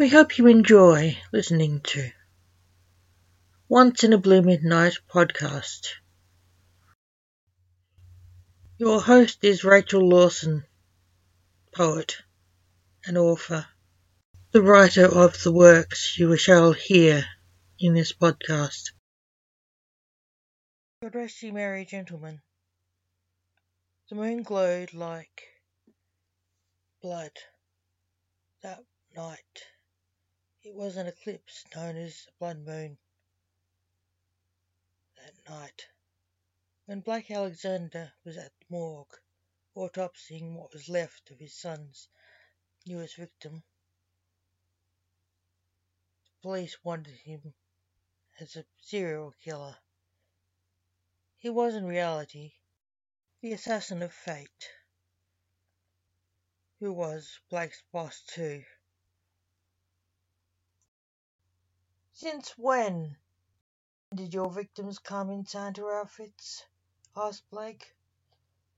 We hope you enjoy listening to Once in a Blue Midnight podcast. Your host is Rachel Lawson, poet and author, the writer of the works you shall hear in this podcast. God rest ye merry gentlemen. The moon glowed like blood that night. It was an eclipse known as the blood moon that night. When Blake Alexander was at the morgue autopsying what was left of his son's newest victim, the police wanted him as a serial killer. He was in reality the assassin of fate, who was Blake's boss too. Since when did your victims come in Santa outfits? asked Blake,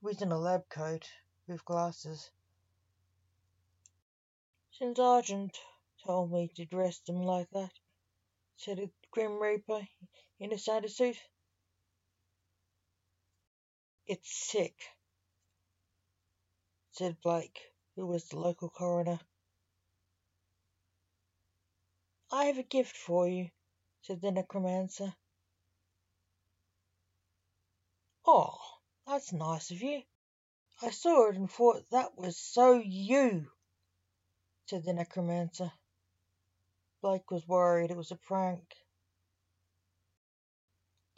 who was in a lab coat with glasses. Since Argent told me to dress them like that, said a Grim Reaper in a Santa suit. It's sick, said Blake, who was the local coroner. I have a gift for you, said the necromancer. Oh, that's nice of you. I saw it and thought that was so you, said the necromancer. Blake was worried it was a prank.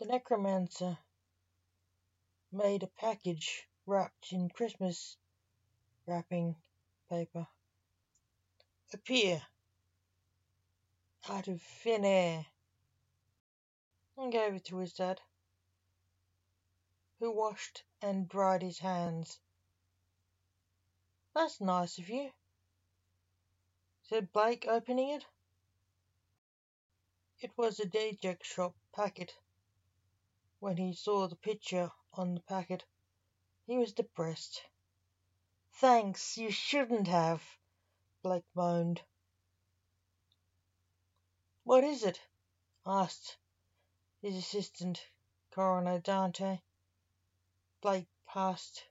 The necromancer made a package wrapped in Christmas wrapping paper appear out of thin air and gave it to his dad, who washed and dried his hands. That's nice of you, said Blake, opening it. It was a DJ shop packet. When he saw the picture on the packet, he was depressed. Thanks, you shouldn't have, Blake moaned. What is it? asked his assistant, Coroner Dante. Blake passed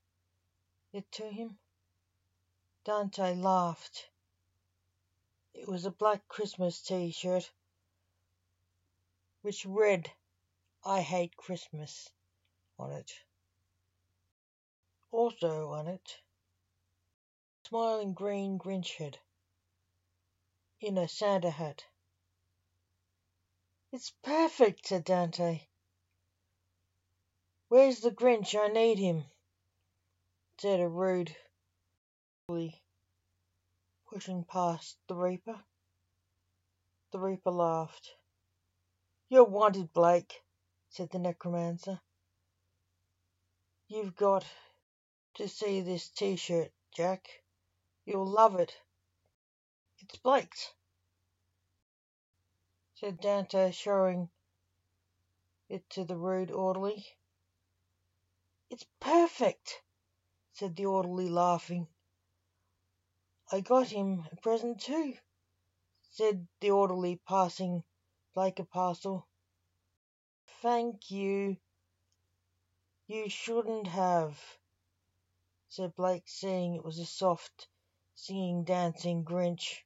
it to him. Dante laughed. It was a black Christmas T-shirt, which read, I hate Christmas, on it. Also on it, smiling green Grinch head in a Santa hat. It's perfect, said Dante. Where's the Grinch? I need him, said a rude pushing past the Reaper. The Reaper laughed. You're wanted, Blake, said the necromancer. You've got to see this t-shirt, Jack. You'll love it. It's Blake's said Dante, showing it to the rude orderly. It's perfect, said the orderly, laughing. I got him a present too, said the orderly, passing Blake a parcel. Thank you. You shouldn't have, said Blake, seeing it was a soft, singing, dancing Grinch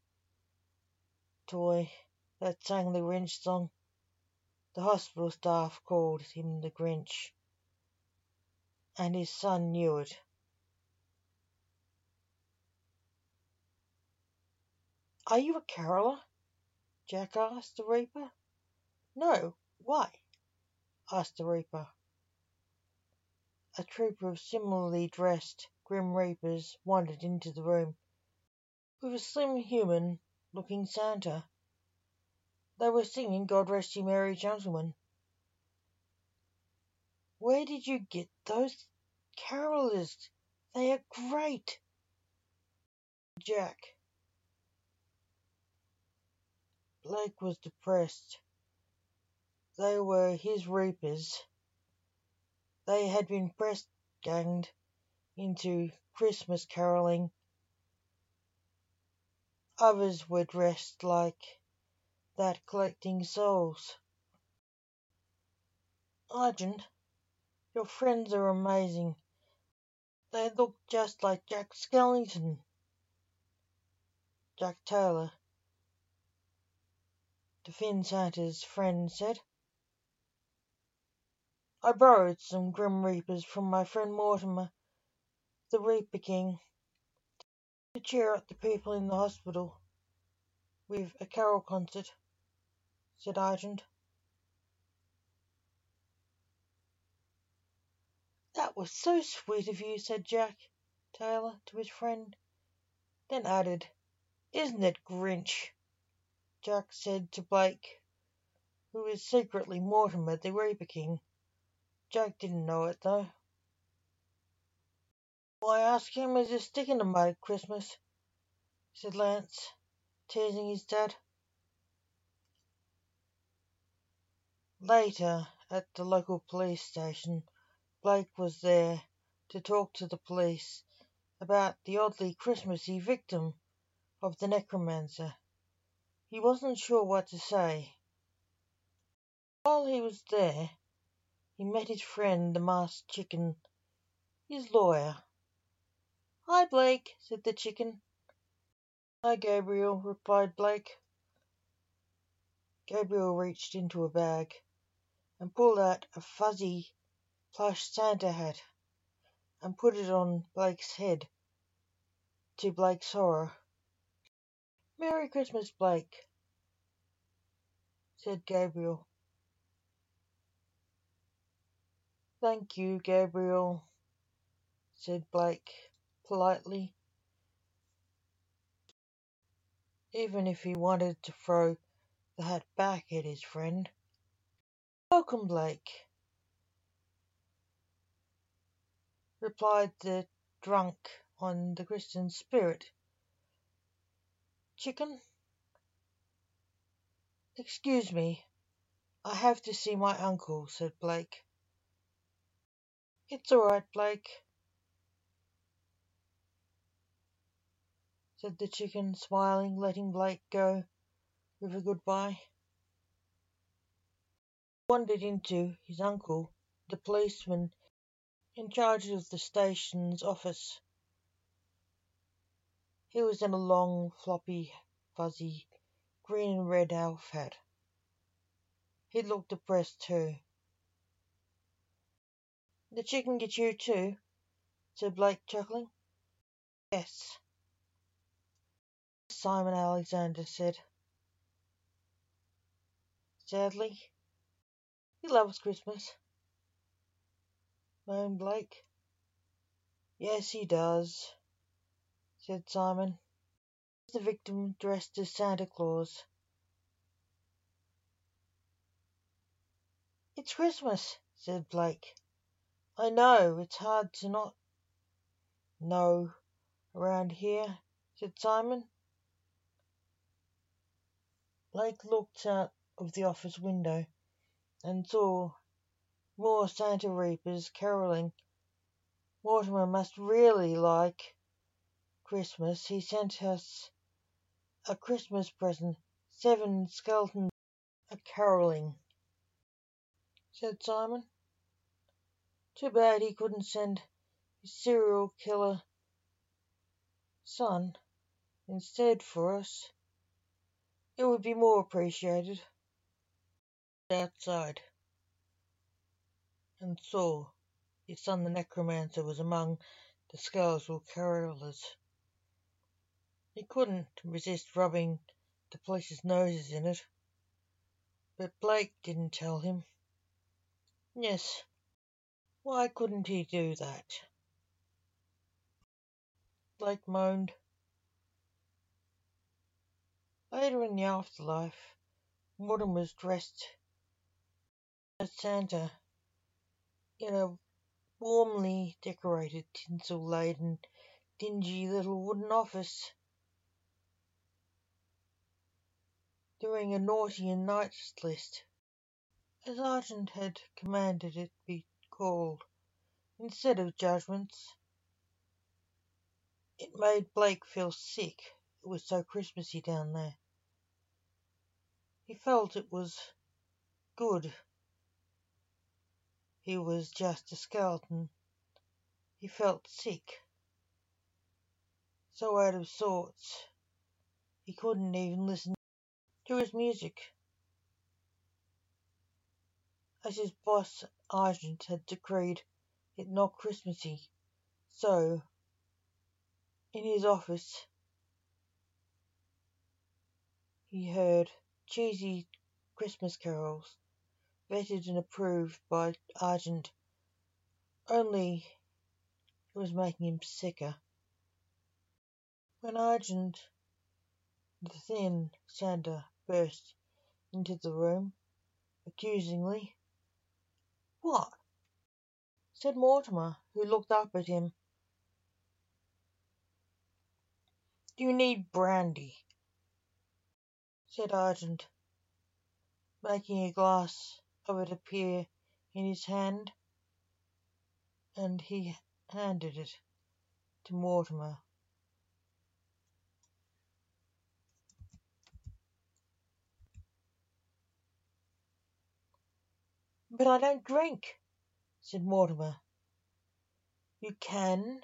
toy that sang the Grinch song. The hospital staff called him the Grinch, and his son knew it. Are you a caroller? Jack asked the Reaper. No, why? asked the Reaper. A troop of similarly dressed Grim Reapers wandered into the room, with a slim human looking Santa. They were singing God Rest You Merry Gentlemen. Where did you get those carolers? They are great. Jack. Blake was depressed. They were his reapers. They had been press ganged into Christmas caroling. Others were dressed like that collecting souls. Argent, your friends are amazing. They look just like Jack Skellington. Jack Taylor, the Finn Santa's friend, said. I borrowed some Grim Reapers from my friend Mortimer, the Reaper King, to cheer up the people in the hospital with a carol concert, said Argent. That was so sweet of you, said Jack Taylor to his friend, then added, Isn't it Grinch? Jack said to Blake, who was secretly Mortimer the Reaper King. Jack didn't know it though. Why ask him is a stick in the mud Christmas, said Lance, teasing his dad. Later, at the local police station, Blake was there to talk to the police about the oddly Christmassy victim of the necromancer. He wasn't sure what to say. While he was there, he met his friend the masked chicken, his lawyer. Hi, Blake, said the chicken. Hi, Gabriel, replied Blake. Gabriel reached into a bag and pulled out a fuzzy plush Santa hat and put it on Blake's head, to Blake's horror. Merry Christmas, Blake, said Gabriel. Thank you, Gabriel, said Blake politely, even if he wanted to throw the hat back at his friend. Welcome, Blake, replied the drunk on the Christian spirit. Chicken? Excuse me, I have to see my uncle, said Blake. It's all right, Blake, said the chicken, smiling, letting Blake go with a goodbye. Wandered into his uncle, the policeman in charge of the station's office. He was in a long, floppy, fuzzy, green and red elf hat. He looked depressed too. The chicken get you too? said Blake, chuckling. Yes. Simon Alexander said. Sadly, he loves Christmas. moaned Blake. Yes, he does, said Simon. The victim dressed as Santa Claus. It's Christmas, said Blake. I know, it's hard to not know around here, said Simon. Blake looked out of the office window and saw more Santa Reapers caroling. Mortimer must really like Christmas. He sent us a Christmas present, seven skeletons a caroling, said Simon. Too bad he couldn't send his serial killer son instead for us. It would be more appreciated. Outside and saw his son the necromancer was among the skulls skeletal carolers. He couldn't resist rubbing the police's noses in it, but Blake didn't tell him. Yes, why couldn't he do that? Blake moaned. Later in the afterlife, Mortimer was dressed Santa in a warmly decorated, tinsel laden, dingy little wooden office. Doing a naughty and nice list, as Argent had commanded it be called, instead of judgments. It made Blake feel sick it was so Christmassy down there. He felt it was good. He was just a skeleton. He felt sick. So out of sorts, he couldn't even listen to his music. As his boss, Argent, had decreed it not Christmassy, so, in his office, he heard cheesy Christmas carols, vetted and approved by Argent, only it was making him sicker. When Argent, the thin Santa, burst into the room, accusingly, What? said Mortimer, who looked up at him. Do you need brandy? said Argent, making a glass it appear in his hand, and he handed it to Mortimer. But I don't drink, said Mortimer. You can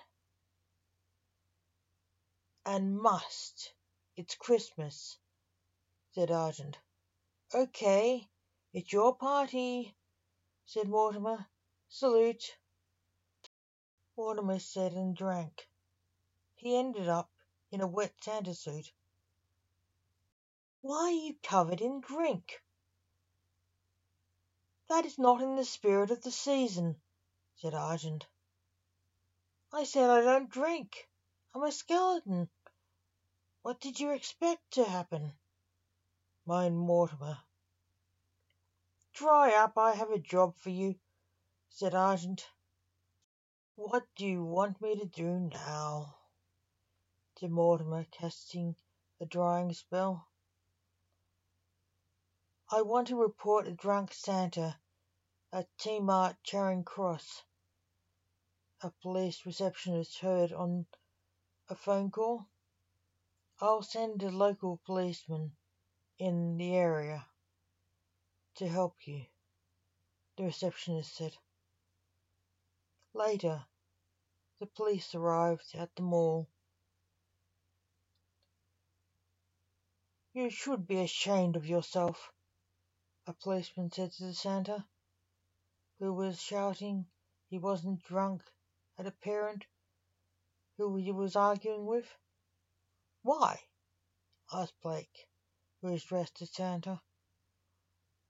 and must. It's Christmas said Argent. "Okay, it's your party," said Mortimer. "Salute." Mortimer said and drank. He ended up in a wet Santa suit. "Why are you covered in drink?" "That is not in the spirit of the season," said Argent. "I said I don't drink. I'm a skeleton. What did you expect to happen?" moaned Mortimer. "Dry up, I have a job for you," said Argent. "What do you want me to do now?" said Mortimer, casting a drying spell. "I want to report a drunk Santa at T Charing Cross," a police receptionist heard on a phone call. "I'll send a local policeman in the area to help you, the receptionist said. Later, the police arrived at the mall. You should be ashamed of yourself, a policeman said to the Santa, who was shouting he wasn't drunk at a parent who he was arguing with. Why? asked Blake who was dressed as Santa.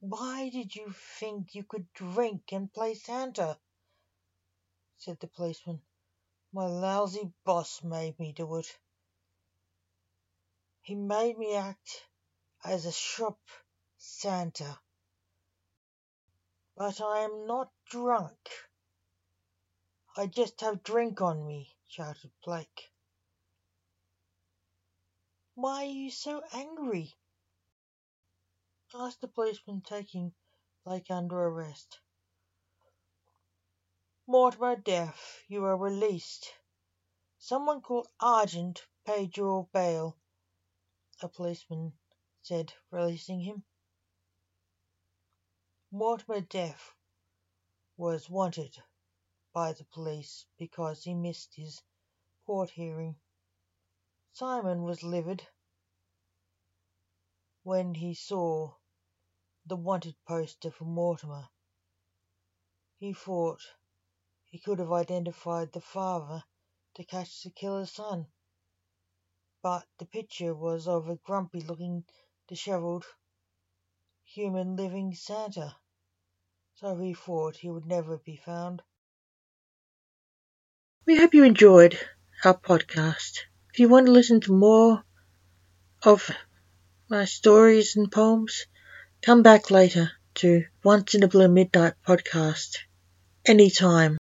Why did you think you could drink and play Santa? said the policeman. My lousy boss made me do it. He made me act as a shop Santa. But I am not drunk. I just have drink on me, shouted Blake. Why are you so angry? Asked the policeman, taking Blake under arrest. Mortimer Deaf, you are released. Someone called Argent paid your bail, a policeman said, releasing him. Mortimer Deaf was wanted by the police because he missed his court hearing. Simon was livid when he saw the wanted poster for Mortimer. He thought he could have identified the father to catch the killer's son, but the picture was of a grumpy looking, dishevelled, human living Santa, so he thought he would never be found. We hope you enjoyed our podcast. If you want to listen to more of my stories and poems, Come back later to Once in a Blue Midnight podcast anytime.